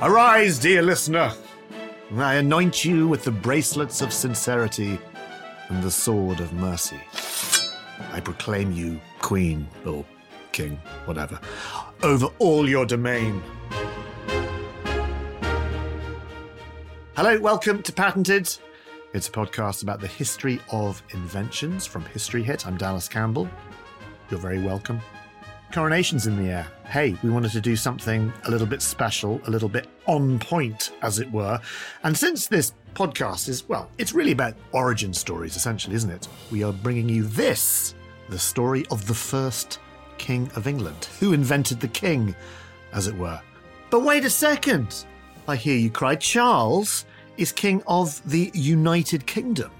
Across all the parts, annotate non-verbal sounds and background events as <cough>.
Arise, dear listener. I anoint you with the bracelets of sincerity and the sword of mercy. I proclaim you queen or king, whatever, over all your domain. Hello, welcome to Patented. It's a podcast about the history of inventions from History Hit. I'm Dallas Campbell. You're very welcome. Coronation's in the air. Hey, we wanted to do something a little bit special, a little bit on point, as it were. And since this podcast is, well, it's really about origin stories, essentially, isn't it? We are bringing you this the story of the first King of England. Who invented the king, as it were? But wait a second! I hear you cry. Charles is King of the United Kingdom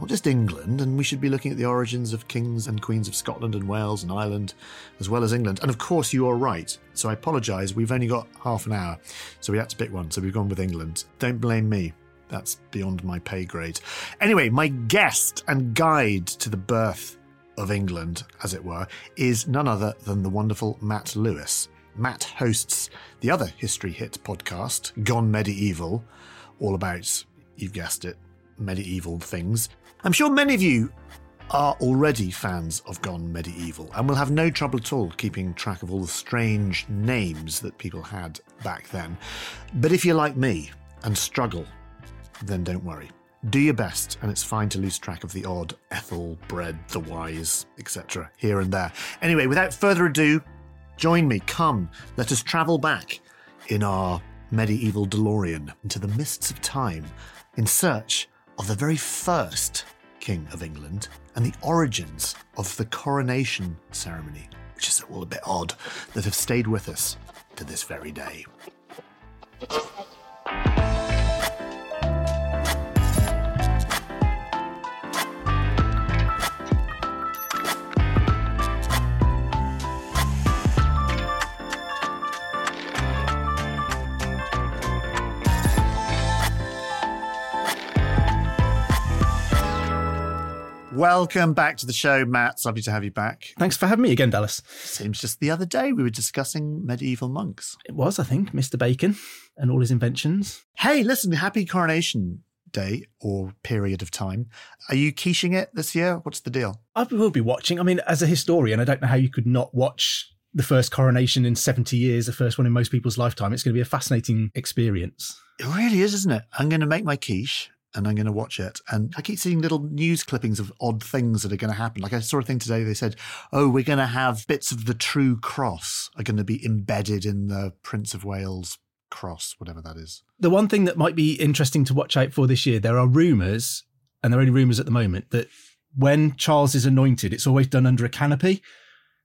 not just England, and we should be looking at the origins of kings and queens of Scotland and Wales and Ireland, as well as England. And of course, you are right. So I apologise. We've only got half an hour, so we had to pick one. So we've gone with England. Don't blame me. That's beyond my pay grade. Anyway, my guest and guide to the birth of England, as it were, is none other than the wonderful Matt Lewis. Matt hosts the other history hit podcast, Gone Medieval, all about, you've guessed it, medieval things. I'm sure many of you are already fans of Gone Medieval and will have no trouble at all keeping track of all the strange names that people had back then. But if you're like me and struggle, then don't worry. Do your best, and it's fine to lose track of the odd Ethel, Bread, the Wise, etc., here and there. Anyway, without further ado, join me. Come, let us travel back in our medieval DeLorean into the mists of time in search of the very first King of England and the origins of the coronation ceremony, which is all a bit odd, that have stayed with us to this very day. Welcome back to the show, Matt. It's lovely to have you back. Thanks for having me again, Dallas. Seems just the other day we were discussing medieval monks. It was, I think, Mr. Bacon and all his inventions. Hey, listen, happy coronation day or period of time. Are you quiching it this year? What's the deal? I will be watching. I mean, as a historian, I don't know how you could not watch the first coronation in 70 years, the first one in most people's lifetime. It's going to be a fascinating experience. It really is, isn't it? I'm going to make my quiche and I'm going to watch it. And I keep seeing little news clippings of odd things that are going to happen. Like I saw a thing today, they said, oh, we're going to have bits of the true cross are going to be embedded in the Prince of Wales cross, whatever that is. The one thing that might be interesting to watch out for this year, there are rumours, and there are only rumours at the moment, that when Charles is anointed, it's always done under a canopy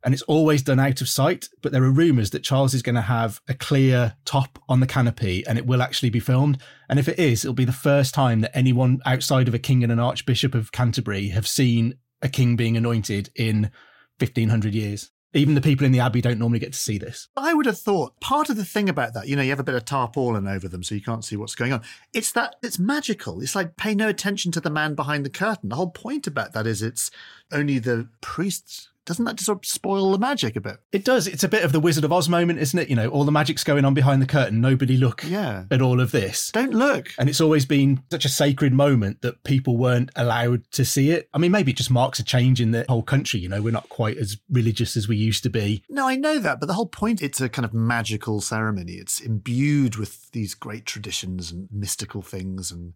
and it's always done out of sight. But there are rumours that Charles is going to have a clear top on the canopy and it will actually be filmed. And if it is, it'll be the first time that anyone outside of a king and an archbishop of Canterbury have seen a king being anointed in 1500 years. Even the people in the abbey don't normally get to see this. I would have thought part of the thing about that, you know, you have a bit of tarpaulin over them so you can't see what's going on. It's that it's magical. It's like pay no attention to the man behind the curtain. The whole point about that is it's only the priests doesn't that just sort of spoil the magic a bit? It does. It's a bit of the Wizard of Oz moment, isn't it? You know, all the magic's going on behind the curtain. Nobody look Yeah. at all of this. Don't look. And it's always been such a sacred moment that people weren't allowed to see it. I mean, maybe it just marks a change in the whole country. You know, we're not quite as religious as we used to be. No, I know that, but the whole point it's a kind of magical ceremony. It's imbued with these great traditions and mystical things and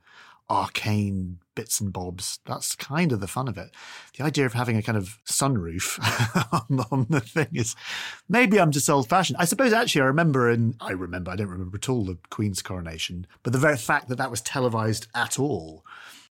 arcane bits and bobs. That's kind of the fun of it. The idea of having a kind of sunroof <laughs> on, on the thing is maybe I'm just old fashioned. I suppose actually I remember, and I remember, I don't remember at all the Queen's coronation, but the very fact that that was televised at all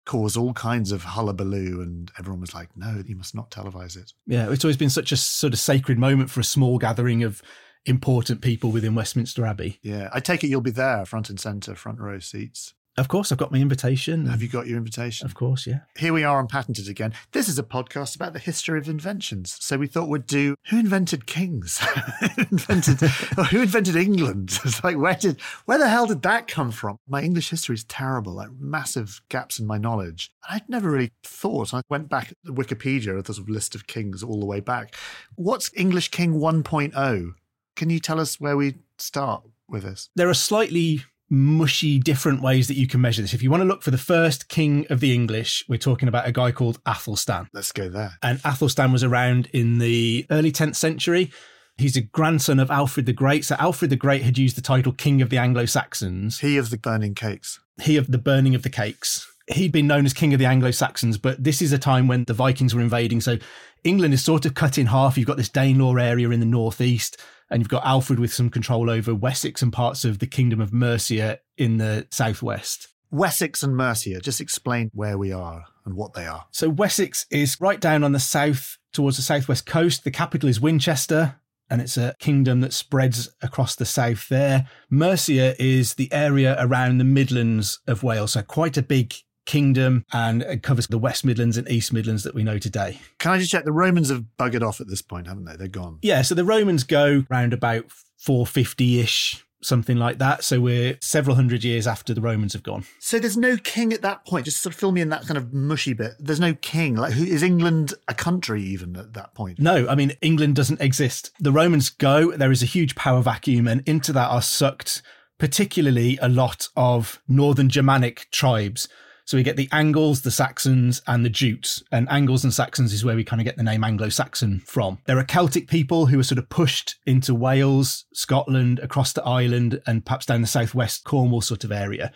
caused all kinds of hullabaloo, and everyone was like, no, you must not televise it. Yeah, it's always been such a sort of sacred moment for a small gathering of important people within Westminster Abbey. Yeah, I take it you'll be there, front and centre, front row seats. Of course, I've got my invitation. Have you got your invitation? Of course, yeah. Here we are on Patented again. This is a podcast about the history of inventions. So we thought we'd do who invented kings? <laughs> who invented or who invented England? <laughs> It's like where did where the hell did that come from? My English history is terrible, like massive gaps in my knowledge. I'd never really thought. I went back to Wikipedia, a sort of list of kings all the way back. What's English King 1.0? Can you tell us where we start with this? There are slightly mushy different ways that you can measure this. If you want to look for the first king of the English, we're talking about a guy called Athelstan. Let's go there. And Athelstan was around in the early 10th century. He's a grandson of Alfred the Great. So Alfred the Great had used the title King of the Anglo-Saxons. He of the burning cakes. He of the burning of the cakes. He'd been known as King of the Anglo-Saxons, but this is a time when the Vikings were invading. So England is sort of cut in half. You've got this Danelaw area in the northeast, and you've got Alfred with some control over Wessex and parts of the Kingdom of Mercia in the southwest. Wessex and Mercia. Just explain where we are and what they are. So Wessex is right down on the south towards the southwest coast. The capital is Winchester, and it's a kingdom that spreads across the south there. Mercia is the area around the Midlands of Wales, so quite a big kingdom and it covers the West Midlands and East Midlands that we know today. Can I just check? The Romans have buggered off at this point, haven't they? They're gone. Yeah, so the Romans go round about 450 ish, something like that. So we're several hundred years after the Romans have gone. So there's no king at that point. Just sort of fill me in that kind of mushy bit. There's no king. Like, who is England a country even at that point? No, I mean, England doesn't exist. The Romans go, there is a huge power vacuum, and into that are sucked particularly a lot of northern Germanic tribes. So we get the Angles, the Saxons, and the Jutes. And Angles and Saxons is where we kind of get the name Anglo Saxon from. There are Celtic people who are sort of pushed into Wales, Scotland, across to Ireland, and perhaps down the southwest Cornwall sort of area.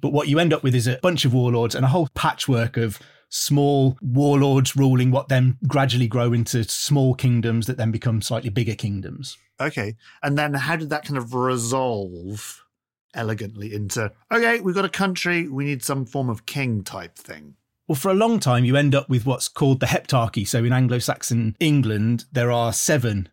But what you end up with is a bunch of warlords and a whole patchwork of small warlords ruling what then gradually grow into small kingdoms that then become slightly bigger kingdoms. Okay. And then how did that kind of resolve elegantly into, okay, we've got a country, we need some form of king type thing? Well, for a long time, you end up with what's called the heptarchy. So in Anglo Saxon England, there are seven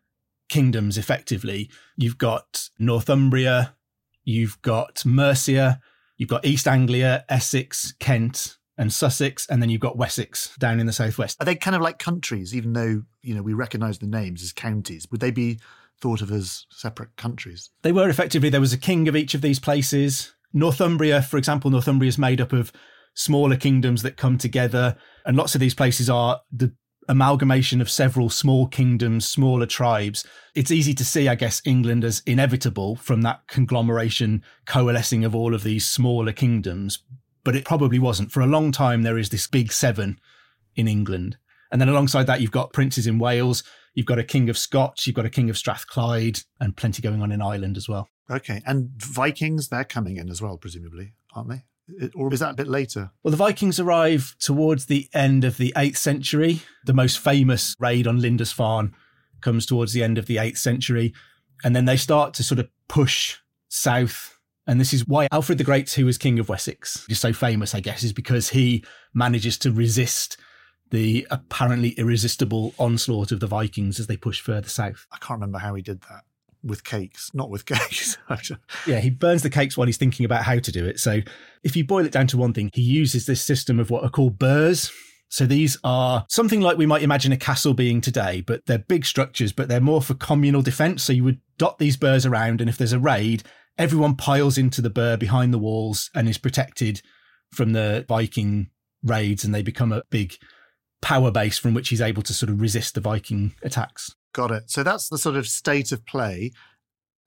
kingdoms effectively. You've got Northumbria, you've got Mercia, you've got East Anglia, Essex, Kent, and Sussex, and then you've got Wessex down in the southwest. Are they kind of like countries, even though, you know, we recognize the names as counties? Would they be thought of as separate countries? They were effectively, there was a king of each of these places. Northumbria, for example, Northumbria is made up of smaller kingdoms that come together, and lots of these places are the amalgamation of several small kingdoms, smaller tribes. It's easy to see, I guess, England as inevitable from that conglomeration coalescing of all of these smaller kingdoms, but it probably wasn't. For a long time, there is this big seven in England. And then alongside that, you've got princes in Wales, you've got a king of Scots, you've got a king of Strathclyde, and plenty going on in Ireland as well. Okay. And Vikings, they're coming in as well, presumably, aren't they? Or is that a bit later? Well, the Vikings arrive towards the end of the 8th century. The most famous raid on Lindisfarne comes towards the end of the 8th century. And then they start to sort of push south. And this is why Alfred the Great, who was king of Wessex, is so famous, I guess, is because he manages to resist the apparently irresistible onslaught of the Vikings as they push further south. I can't remember how he did that. With cakes, not with <laughs> cakes. <laughs> Yeah, he burns the cakes while he's thinking about how to do it. So, if you boil it down to one thing, he uses this system of what are called burhs. So, these are something like we might imagine a castle being today, but they're big structures, but they're more for communal defense. So, you would dot these burhs around, and if there's a raid, everyone piles into the burh behind the walls and is protected from the Viking raids, and they become a big power base from which he's able to sort of resist the Viking attacks. Got it. So that's the sort of state of play.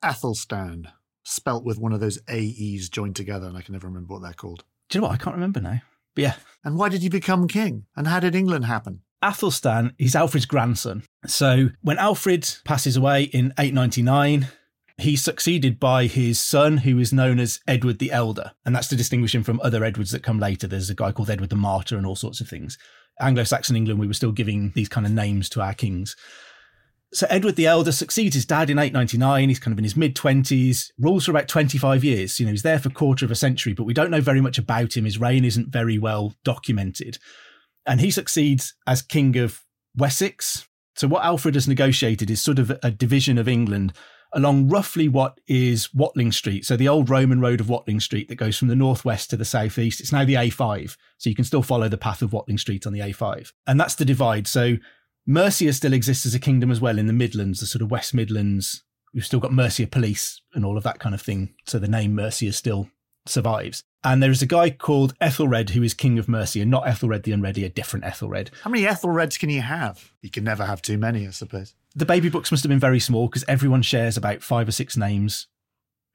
Athelstan, spelt with one of those AEs joined together, and I can never remember what they're called. Do you know what? I can't remember now. But yeah, And why did he become king? And how did England happen? Athelstan is Alfred's grandson. So when Alfred passes away in 899, he's succeeded by his son, who is known as Edward the Elder. And that's to distinguish him from other Edwards that come later. There's a guy called Edward the Martyr and all sorts of things. Anglo Saxon England, we were still giving these kind of names to our kings. So Edward the Elder succeeds his dad in 899. He's kind of in his mid 20s, rules for about 25 years. You know, he's there for a quarter of a century, but we don't know very much about him. His reign isn't very well documented. And he succeeds as king of Wessex. So what Alfred has negotiated is sort of a division of England along roughly what is Watling Street. So the old Roman road of Watling Street that goes from the northwest to the southeast. It's now the A5. So you can still follow the path of Watling Street on the A5. And that's the divide. So Mercia still exists as a kingdom as well in the Midlands, the sort of West Midlands. We've still got Mercia Police and all of that kind of thing. So the name Mercia still survives. And there is a guy called Ethelred who is king of Mercia, not Ethelred the Unready, a different Ethelred. How many Ethelreds can you have? You can never have too many, I suppose. The baby books must have been very small because everyone shares about five or six names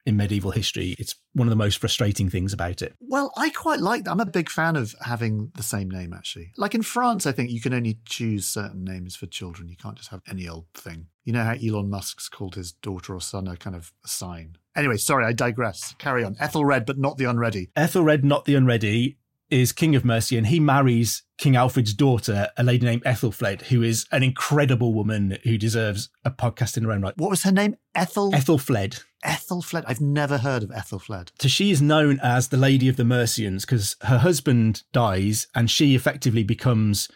in medieval history. It's one of the most frustrating things about it. Well, I quite like that. I'm a big fan of having the same name, actually. Like in France, I think you can only choose certain names for children. You can't just have any old thing. You know how Elon Musk's called his daughter or son a kind of a sign. Anyway, sorry, I digress. Carry on. Ethelred, but not the unready. Ethelred, not the Unready, is king of Mercia and he marries King Alfred's daughter, a lady named Ethelfled, who is an incredible woman who deserves a podcast in her own right. What was her name? Ethel? Ethelfled. Ethelfled. I've never heard of Ethelfled. So she is known as the Lady of the Mercians because her husband dies and she effectively becomes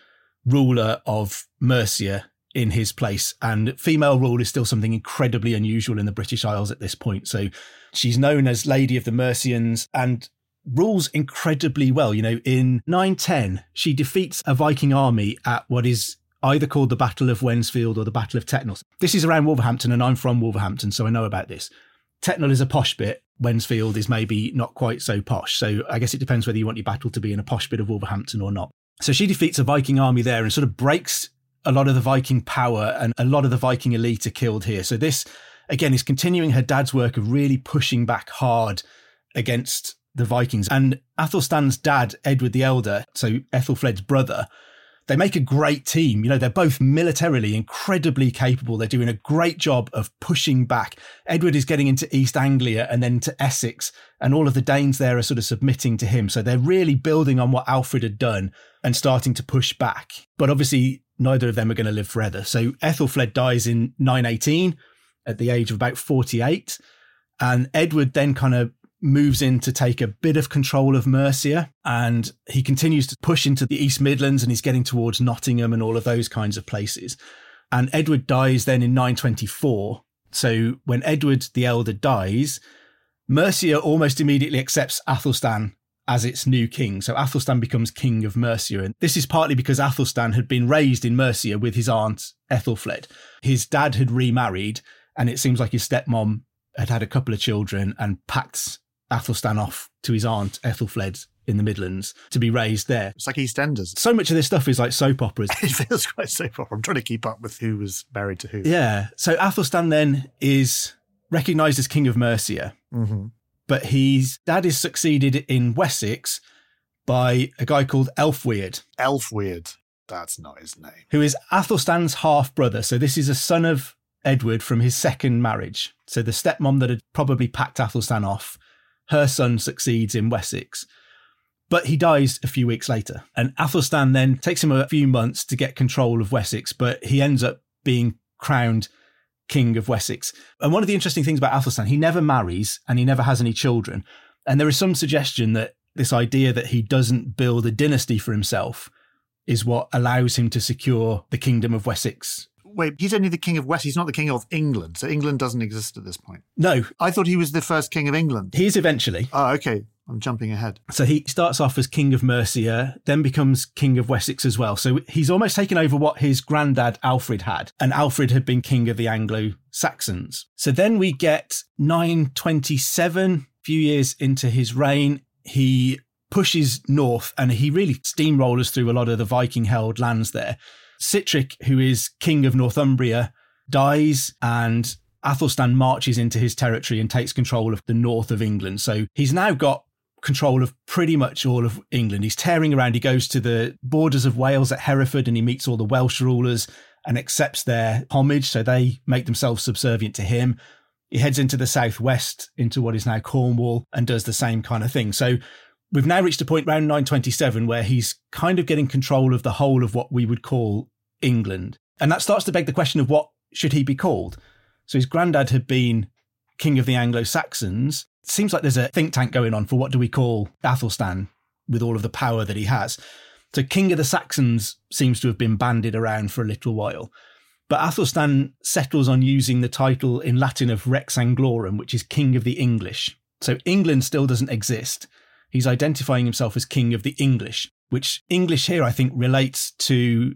ruler of Mercia in his place. And female rule is still something incredibly unusual in the British Isles at this point. So she's known as Lady of the Mercians and rules incredibly well. You know, in 910, she defeats a Viking army at what is either called the Battle of Wednesfield or the Battle of Tettenhall. This is around Wolverhampton, and I'm from Wolverhampton, so I know about this. Tettenhall is a posh bit. Wednesfield is maybe not quite so posh. So I guess it depends whether you want your battle to be in a posh bit of Wolverhampton or not. So she defeats a Viking army there and sort of breaks a lot of the Viking power and a lot of the Viking elite are killed here. So this, again, is continuing her dad's work of really pushing back hard against the Vikings. And Athelstan's dad, Edward the Elder, so Ethelfled's brother, they make a great team. You know, they're both militarily incredibly capable. They're doing a great job of pushing back. Edward is getting into East Anglia and then to Essex, and all of the Danes there are sort of submitting to him. So they're really building on what Alfred had done and starting to push back. But obviously, neither of them are going to live forever. So Ethelfled dies in 918 at the age of about 48. And Edward then kind of moves in to take a bit of control of Mercia and he continues to push into the East Midlands and he's getting towards Nottingham and all of those kinds of places. And Edward dies then in 924. So when Edward the Elder dies, Mercia almost immediately accepts Athelstan as its new king. So Athelstan becomes king of Mercia. And this is partly because Athelstan had been raised in Mercia with his aunt Ethelfled. His dad had remarried and it seems like his stepmom had had a couple of children and packed Athelstan off to his aunt Ethelfled in the Midlands to be raised there. It's like EastEnders. So much of this stuff is like soap operas. <laughs> It feels quite soap opera. I'm trying to keep up with who was married to who. yeah. So Athelstan then is recognized as king of Mercia, hmm but his dad is succeeded in Wessex by a guy called Elfweird, Elfweird. That's not his name. who is Athelstan's half brother. So this is a son of Edward from his second marriage. So the stepmom that had probably packed Athelstan off, her son succeeds in Wessex. But he dies a few weeks later. And Athelstan then takes him a few months to get control of Wessex, but he ends up being crowned king of Wessex. And one of the interesting things about Athelstan, he never marries and he never has any children. And there is some suggestion that this idea that he doesn't build a dynasty for himself is what allows him to secure the kingdom of Wessex. Wait, he's only the king of West. He's not the king of England. So England doesn't exist at this point. No, I thought he was the first king of England. he is eventually. Oh, okay. I'm jumping ahead. So he starts off as king of Mercia, then becomes king of Wessex as well. So he's almost taken over what his granddad Alfred had, and Alfred had been king of the Anglo Saxons. So then we get 927, few years into his reign, he pushes north and he really steamrollers through a lot of the Viking held lands there. Sihtric, who is king of Northumbria, dies and Athelstan marches into his territory and takes control of the north of England. So he's now got control of pretty much all of England. He's tearing around. He goes to the borders of Wales at Hereford and he meets all the Welsh rulers and accepts their homage. So they make themselves subservient to him. He heads into the southwest, into what is now Cornwall, and does the same kind of thing. So we've now reached a point around 927 where he's kind of getting control of the whole of what we would call England. And that starts to beg the question of what should he be called? So his granddad had been king of the Anglo Saxons. It seems like there's a think tank going on for what do we call Athelstan with all of the power that he has. So King of the Saxons seems to have been bandied around for a little while. But Athelstan settles on using the title in Latin of Rex Anglorum, which is King of the English. So England still doesn't exist. He's identifying himself as King of the English, which English here I think relates to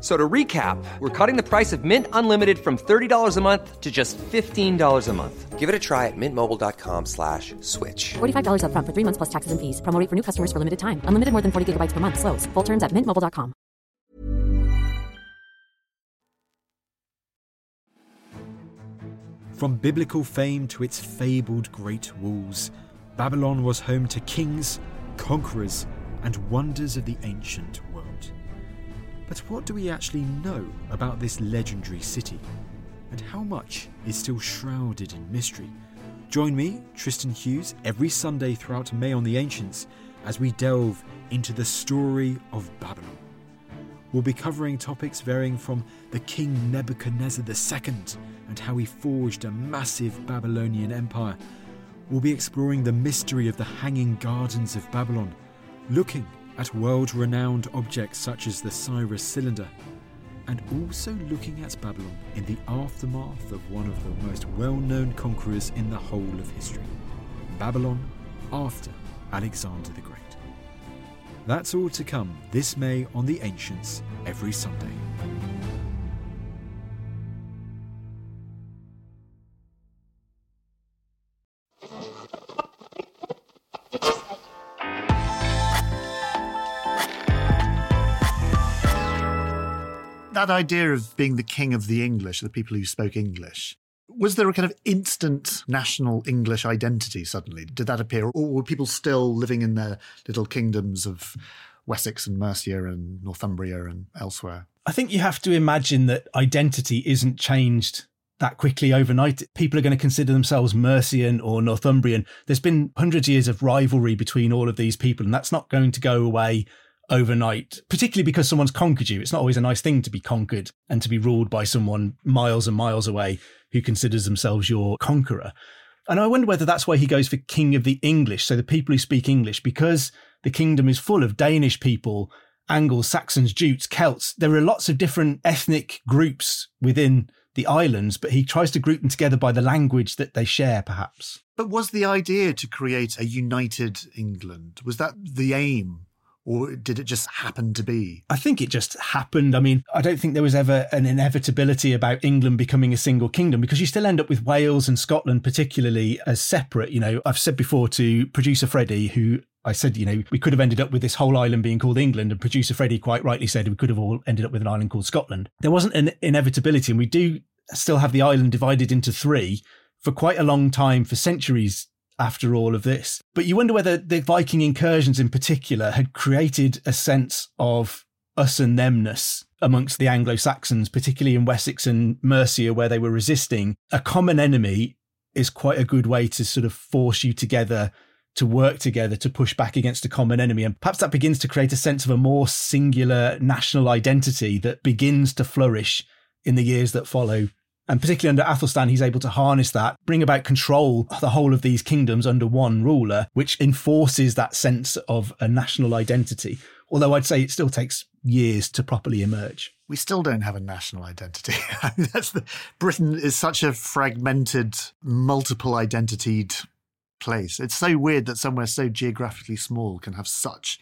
F- So to recap, we're cutting the price of Mint Unlimited from $30 a month to just $15 a month. Give it a try at mintmobile.com slash switch. $45 upfront for three months plus taxes and fees. Promo for new customers for limited time. Unlimited more than 40 gigabytes per month. Slows. Full terms at mintmobile.com. From biblical fame to its fabled great walls, Babylon was home to kings, conquerors, and wonders of the ancient world. But what do we actually know about this legendary city? And how much is still shrouded in mystery? Join me, Tristan Hughes, every Sunday throughout May on the Ancients as we delve into the story of Babylon. We'll be covering topics varying from the King Nebuchadnezzar II and how he forged a massive Babylonian empire. We'll be exploring the mystery of the Hanging Gardens of Babylon, looking at world renowned objects such as the Cyrus cylinder, and also looking at Babylon in the aftermath of one of the most well known conquerors in the whole of history Babylon after Alexander the Great. That's all to come this May on The Ancients every Sunday. That idea of being the king of the English, the people who spoke English, was there a kind of instant national English identity suddenly? Did that appear? Or were people still living in their little kingdoms of Wessex and Mercia and Northumbria and elsewhere? I think you have to imagine that identity isn't changed that quickly overnight. People are going to consider themselves Mercian or Northumbrian. There's been hundreds of years of rivalry between all of these people, and that's not going to go away overnight, particularly because someone's conquered you. It's not always a nice thing to be conquered and to be ruled by someone miles and miles away who considers themselves your conqueror. And I wonder whether that's why he goes for King of the English, so the people who speak English, because the kingdom is full of Danish people, Angles, Saxons, Jutes, Celts. There are lots of different ethnic groups within the islands, but he tries to group them together by the language that they share, perhaps. But was the idea to create a united England? Was that the aim? Or did it just happen to be? I think it just happened. I mean, I don't think there was ever an inevitability about England becoming a single kingdom because you still end up with Wales and Scotland, particularly as separate. You know, I've said before to producer Freddy, who I said, you know, we could have ended up with this whole island being called England, and producer Freddy quite rightly said we could have all ended up with an island called Scotland. There wasn't an inevitability, and we do still have the island divided into three for quite a long time, for centuries after all of this. But you wonder whether the Viking incursions in particular had created a sense of us and themness amongst the Anglo Saxons, particularly in Wessex and Mercia, where they were resisting. A common enemy is quite a good way to sort of force you together to work together to push back against a common enemy. And perhaps that begins to create a sense of a more singular national identity that begins to flourish in the years that follow. And particularly under Athelstan, he's able to harness that, bring about control of the whole of these kingdoms under one ruler, which enforces that sense of a national identity. Although I'd say it still takes years to properly emerge. We still don't have a national identity. <laughs> That's the, Britain is such a fragmented, multiple identitied place. It's so weird that somewhere so geographically small can have such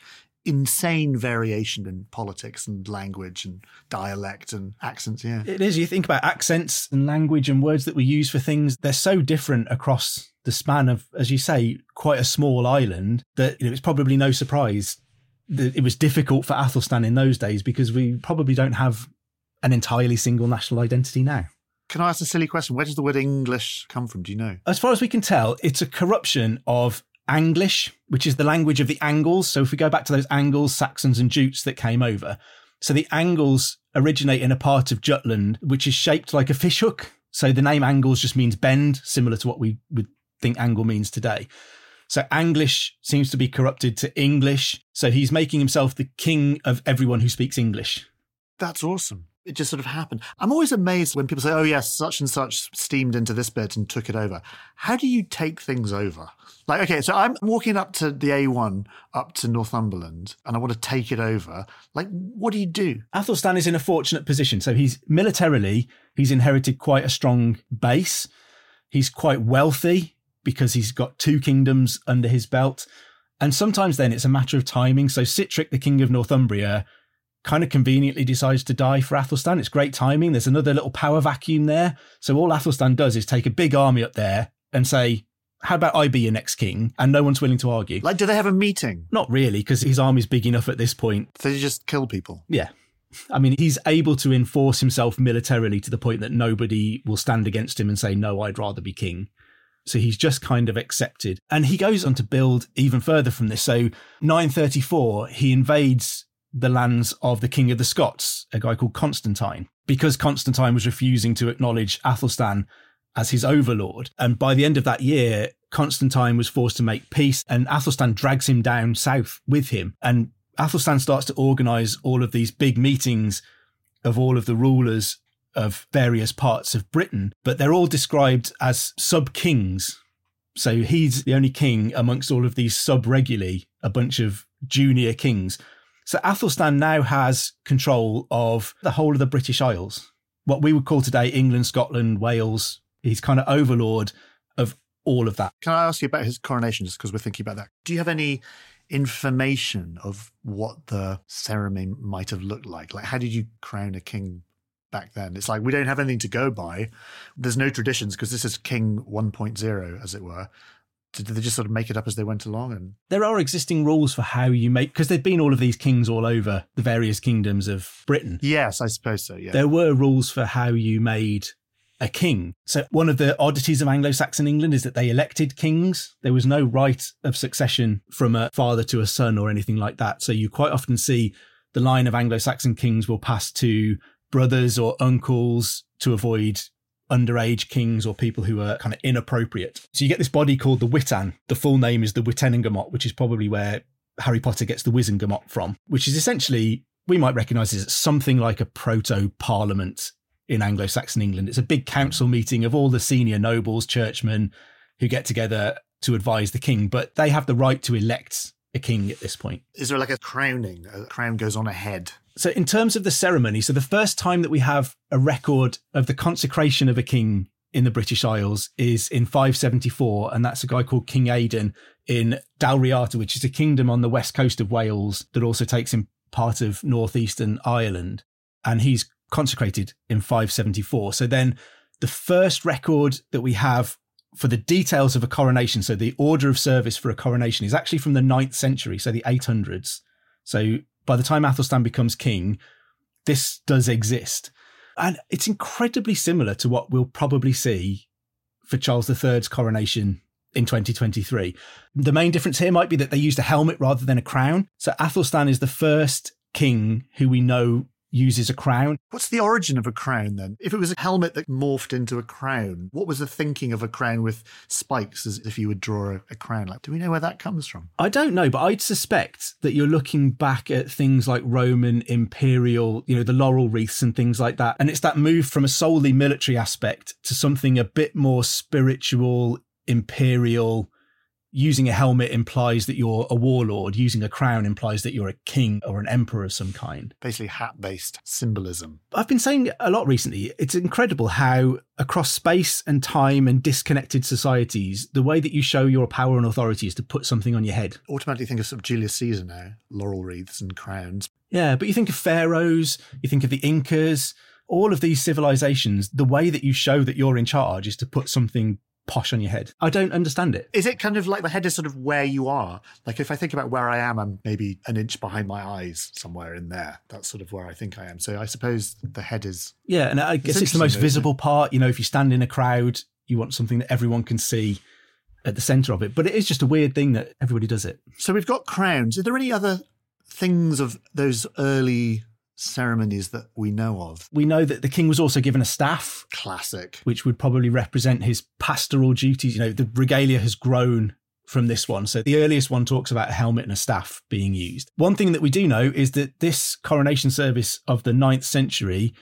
insane variation in politics and language and dialect and accents. Yeah. It is. You think about accents and language and words that we use for things, they're so different across the span of, as you say, quite a small island that you know, it's probably no surprise that it was difficult for Athelstan in those days because we probably don't have an entirely single national identity now. Can I ask a silly question? Where does the word English come from? Do you know? As far as we can tell, it's a corruption of Anglish, which is the language of the Angles. So if we go back to those Angles, Saxons, and Jutes that came over, so the Angles originate in a part of Jutland which is shaped like a fishhook. So the name Angles just means bend, similar to what we would think angle means today. So Anglish seems to be corrupted to English. So he's making himself the king of everyone who speaks English. That's awesome it just sort of happened. I'm always amazed when people say, oh, yes, such and such steamed into this bit and took it over. How do you take things over? Like, okay, so I'm walking up to the A1 up to Northumberland and I want to take it over. Like, what do you do? Athelstan is in a fortunate position. So he's militarily, he's inherited quite a strong base. He's quite wealthy because he's got two kingdoms under his belt. And sometimes then it's a matter of timing. So Sihtric, the king of Northumbria, kind of conveniently decides to die for Athelstan. It's great timing. There's another little power vacuum there. So all Athelstan does is take a big army up there and say, how about I be your next king? And no one's willing to argue. Like, do they have a meeting? Not really, because his army's big enough at this point. So they just kill people? Yeah. I mean, he's able to enforce himself militarily to the point that nobody will stand against him and say, no, I'd rather be king. So he's just kind of accepted. And he goes on to build even further from this. So 934, he invades the lands of the King of the Scots, a guy called Constantine, because Constantine was refusing to acknowledge Athelstan as his overlord. And by the end of that year, Constantine was forced to make peace, and Athelstan drags him down south with him. And Athelstan starts to organize all of these big meetings of all of the rulers of various parts of Britain, but they're all described as sub kings. So he's the only king amongst all of these sub reguli, a bunch of junior kings so Athelstan now has control of the whole of the British Isles, what we would call today England, Scotland, Wales. He's kind of overlord of all of that. Can I ask you about his coronation just because we're thinking about that? Do you have any information of what the ceremony might have looked like? Like, how did you crown a king back then? It's like we don't have anything to go by. There's no traditions because this is King 1.0, as it were did they just sort of make it up as they went along? And there are existing rules for how you make because there've been all of these kings all over the various kingdoms of Britain. Yes, I suppose so. Yeah, there were rules for how you made a king. So one of the oddities of Anglo-Saxon England is that they elected kings. There was no right of succession from a father to a son or anything like that. So you quite often see the line of Anglo-Saxon kings will pass to brothers or uncles to avoid underage kings or people who are kind of inappropriate. So you get this body called the Witan. The full name is the Witenagemot, which is probably where Harry Potter gets the Wizengamot from, which is essentially, we might recognize as something like a proto parliament in Anglo Saxon England. It's a big council meeting of all the senior nobles, churchmen who get together to advise the king, but they have the right to elect a king at this point. Is there like a crowning? A crown goes on a head so, in terms of the ceremony, so the first time that we have a record of the consecration of a king in the British Isles is in 574, and that's a guy called King Aidan in Dalriata, which is a kingdom on the west coast of Wales that also takes in part of northeastern Ireland. And he's consecrated in 574. So then the first record that we have for the details of a coronation, so the order of service for a coronation is actually from the 9th century, so the 800s. So by the time Athelstan becomes king, this does exist. And it's incredibly similar to what we'll probably see for Charles III's coronation in 2023. The main difference here might be that they used a helmet rather than a crown. So Athelstan is the first king who we know uses a crown. What's the origin of a crown then? If it was a helmet that morphed into a crown, what was the thinking of a crown with spikes as if you would draw a, a crown? Like, do we know where that comes from? I don't know, but I'd suspect that you're looking back at things like Roman imperial, you know, the laurel wreaths and things like that. And it's that move from a solely military aspect to something a bit more spiritual, imperial, using a helmet implies that you're a warlord, using a crown implies that you're a king or an emperor of some kind. Basically, hat based symbolism. I've been saying a lot recently, it's incredible how across space and time and disconnected societies, the way that you show your power and authority is to put something on your head. Automatically think of sort of Julius Caesar now, laurel wreaths and crowns. Yeah, but you think of pharaohs, you think of the Incas, all of these civilizations, the way that you show that you're in charge is to put something posh on your head. I don't understand it. Is it kind of like the head is sort of where you are? Like if I think about where I am, I'm maybe an inch behind my eyes, somewhere in there. That's sort of where I think I am. So I suppose the head is. Yeah, and I guess it's, the most visible part. You know, if you stand in a crowd, you want something that everyone can see at the center of it. But it is just a weird thing that everybody does it. So we've got crowns. Are there any other things of those early ceremonies that we know of. We know that the king was also given a staff. Classic. Which would probably represent his pastoral duties. You know, the regalia has grown from this one. So the earliest one talks about a helmet and a staff being used. One thing that we do know is that this coronation service of the 9th century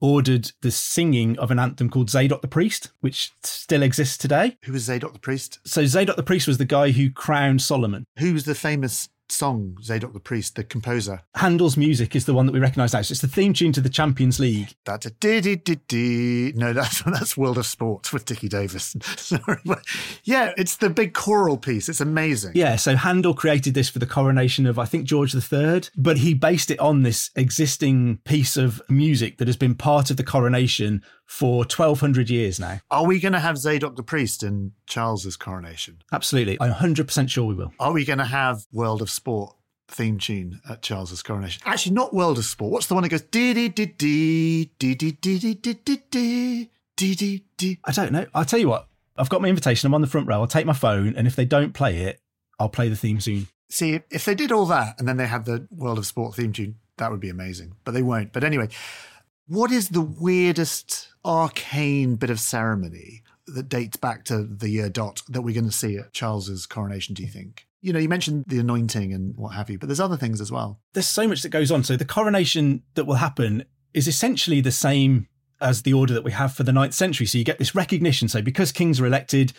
ordered the singing of an anthem called Zadok the Priest, which still exists today. Who was Zadok the Priest? So Zadok the Priest was the guy who crowned Solomon. Who was the famous song, Zadok the Priest, the composer. Handel's music is the one that we recognise now. So it's the theme tune to the Champions League. That's a dee dee dee dee. No, <laughs> that's that's World of Sports with Dickie Davies. <laughs> Sorry, but yeah, it's the big choral piece. It's amazing. Yeah, so Handel created this for the coronation of I think George III, but he based it on this existing piece of music that has been part of the coronation for 1200 years now. Are we going to have Zadok the priest in Charles's coronation? Absolutely. I'm 100% sure we will. Are we going to have World of Sport theme tune at Charles's coronation? Actually, not World of Sport. What's the one that goes dee dee dee dee dee dee dee dee dee dee dee dee dee dee? I don't know. I'll tell you what. I've got my invitation. I'm on the front row. I'll take my phone, and if they don't play it, I'll play the theme soon. See, if they did all that and then they had the World of Sport theme tune, that would be amazing. But they won't. But anyway, what is the weirdest arcane bit of ceremony that dates back to the year dot that we're going to see at Charles's coronation, do you think? You know, you mentioned the anointing and what have you, but there's other things as well. There's so much that goes on. So the coronation that will happen is essentially the same as the order that we have for the ninth century. So you get this recognition. So because kings are elected,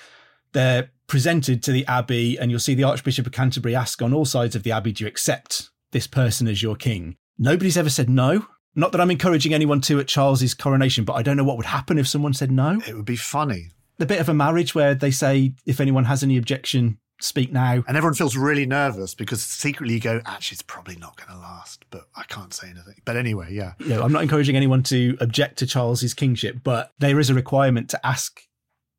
they're presented to the abbey, and you'll see the Archbishop of Canterbury ask on all sides of the abbey, Do you accept this person as your king? Nobody's ever said no. Not that I'm encouraging anyone to at Charles's coronation, but I don't know what would happen if someone said no. It would be funny. The bit of a marriage where they say, if anyone has any objection, speak now. And everyone feels really nervous because secretly you go, actually, it's probably not going to last, but I can't say anything. But anyway, yeah. You know, I'm not encouraging anyone to object to Charles's kingship, but there is a requirement to ask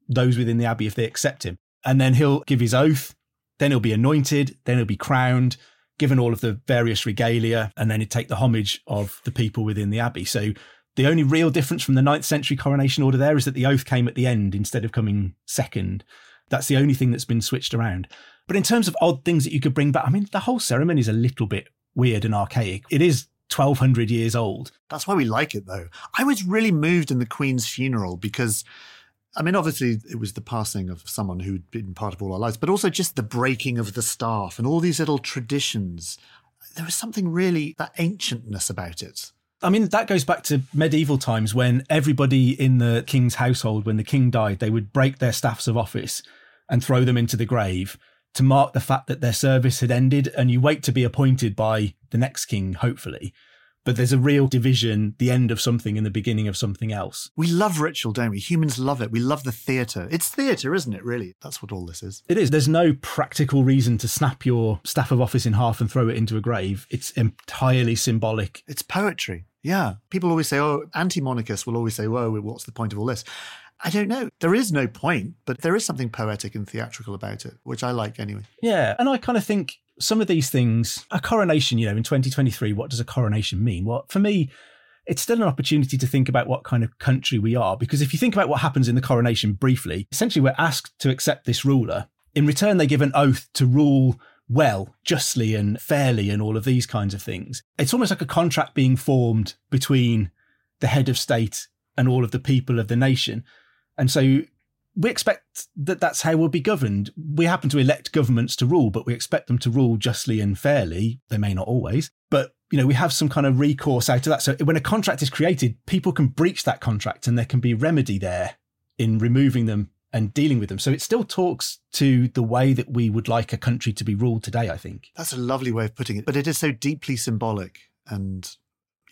those within the abbey if they accept him. And then he'll give his oath, then he'll be anointed, then he'll be crowned, given all of the various regalia, and then he'd take the homage of the people within the abbey. So the only real difference from the ninth century coronation order there is that the oath came at the end instead of coming second. That's the only thing that's been switched around. But in terms of odd things that you could bring back, I mean, the whole ceremony is a little bit weird and archaic. It is 1200 years old. That's why we like it, though. I was really moved in the Queen's funeral because I mean, obviously, it was the passing of someone who'd been part of all our lives, but also just the breaking of the staff and all these little traditions. There was something really that ancientness about it. I mean, that goes back to medieval times when everybody in the king's household, when the king died, they would break their staffs of office and throw them into the grave to mark the fact that their service had ended. And you wait to be appointed by the next king, hopefully but there's a real division, the end of something and the beginning of something else. We love ritual, don't we? Humans love it. We love the theatre. It's theatre, isn't it, really? That's what all this is. It is. There's no practical reason to snap your staff of office in half and throw it into a grave. It's entirely symbolic. It's poetry. Yeah. People always say, oh, anti monarchists will always say, whoa, what's the point of all this? I don't know. There is no point, but there is something poetic and theatrical about it, which I like anyway. Yeah. And I kind of think some of these things, a coronation, you know, in 2023, what does a coronation mean? Well, for me, it's still an opportunity to think about what kind of country we are. Because if you think about what happens in the coronation briefly, essentially we're asked to accept this ruler. In return, they give an oath to rule well, justly, and fairly, and all of these kinds of things. It's almost like a contract being formed between the head of state and all of the people of the nation. And so we expect that that's how we'll be governed. We happen to elect governments to rule, but we expect them to rule justly and fairly. They may not always, but you know, we have some kind of recourse out of that. So when a contract is created, people can breach that contract and there can be remedy there in removing them and dealing with them. So it still talks to the way that we would like a country to be ruled today, I think. That's a lovely way of putting it, but it is so deeply symbolic and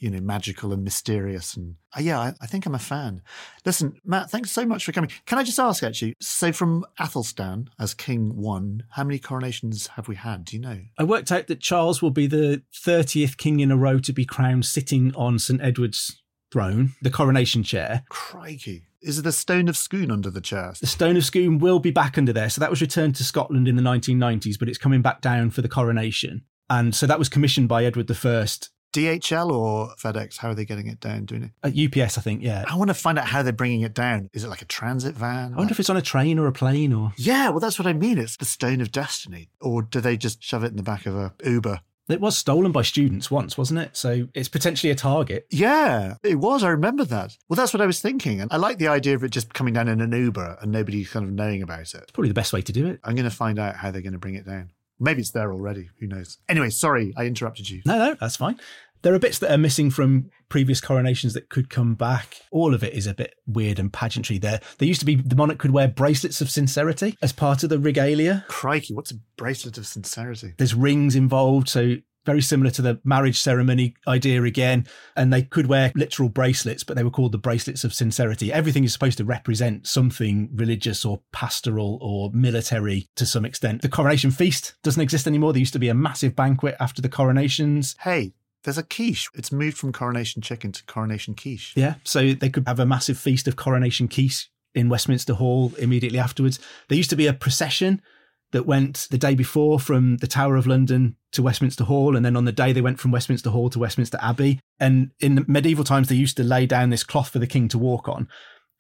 you know, magical and mysterious. And uh, yeah, I, I, think I'm a fan. Listen, Matt, thanks so much for coming. Can I just ask, actually, so from Athelstan as King One, how many coronations have we had? Do you know? I worked out that Charles will be the 30th king in a row to be crowned sitting on St. Edward's throne, the coronation chair. Crikey. Is it the Stone of Scone under the chair? The Stone of Scone will be back under there. So that was returned to Scotland in the 1990s, but it's coming back down for the coronation. And so that was commissioned by Edward I DHL or FedEx? How are they getting it down? Doing it? At UPS, I think. Yeah. I want to find out how they're bringing it down. Is it like a transit van? I wonder if it's on a train or a plane or. Yeah, well, that's what I mean. It's the stone of destiny. Or do they just shove it in the back of a Uber? It was stolen by students once, wasn't it? So it's potentially a target. Yeah, it was. I remember that. Well, that's what I was thinking. And I like the idea of it just coming down in an Uber and nobody kind of knowing about it. It's probably the best way to do it. I'm going to find out how they're going to bring it down. Maybe it's there already. Who knows? Anyway, sorry, I interrupted you. No, no, that's fine. There are bits that are missing from previous coronations that could come back. All of it is a bit weird and pageantry there. There used to be the monarch could wear bracelets of sincerity as part of the regalia. Crikey, what's a bracelet of sincerity? There's rings involved, so very similar to the marriage ceremony idea again. And they could wear literal bracelets, but they were called the bracelets of sincerity. Everything is supposed to represent something religious or pastoral or military to some extent. The coronation feast doesn't exist anymore. There used to be a massive banquet after the coronations. Hey, there's a quiche. It's moved from coronation chicken to coronation quiche. Yeah, so they could have a massive feast of coronation quiche in Westminster Hall immediately afterwards. There used to be a procession that went the day before from the Tower of London to Westminster Hall. And then on the day they went from Westminster Hall to Westminster Abbey. And in medieval times, they used to lay down this cloth for the king to walk on.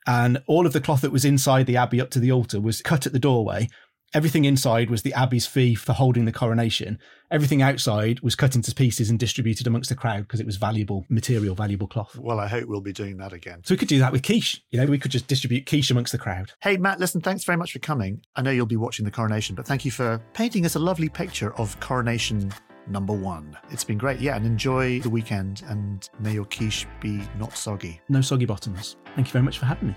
And all of the cloth that was inside the abbey up to the altar was cut at the doorway Everything inside was the abbey's fee for holding the coronation. Everything outside was cut into pieces and distributed amongst the crowd because it was valuable material, valuable cloth. Well, I hope we'll be doing that again. So we could do that with quiche. You know, we could just distribute quiche amongst the crowd. Hey, Matt, listen, thanks very much for coming. I know you'll be watching the coronation, but thank you for painting us a lovely picture of coronation number one. It's been great. Yeah, and enjoy the weekend and may your quiche be not soggy. No soggy bottoms. Thank you very much for having me.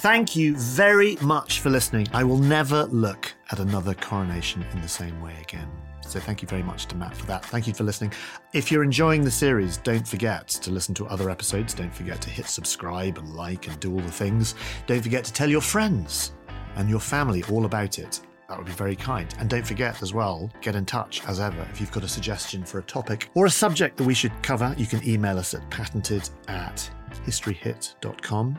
Thank you very much for listening. I will never look at another coronation in the same way again. So thank you very much to Matt for that. Thank you for listening. If you're enjoying the series, don't forget to listen to other episodes. Don't forget to hit subscribe and like and do all the things. Don't forget to tell your friends and your family all about it. That would be very kind. And don't forget as well, get in touch as ever. If you've got a suggestion for a topic or a subject that we should cover, you can email us at patented at historyhit.com.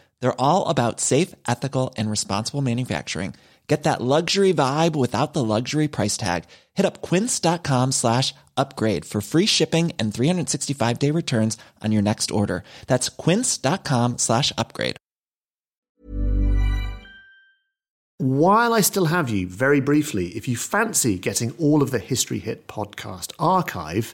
They're all about safe, ethical, and responsible manufacturing. Get that luxury vibe without the luxury price tag. Hit up quince.com slash upgrade for free shipping and 365 day returns on your next order. That's quince.com slash upgrade. While I still have you, very briefly, if you fancy getting all of the History Hit podcast archive,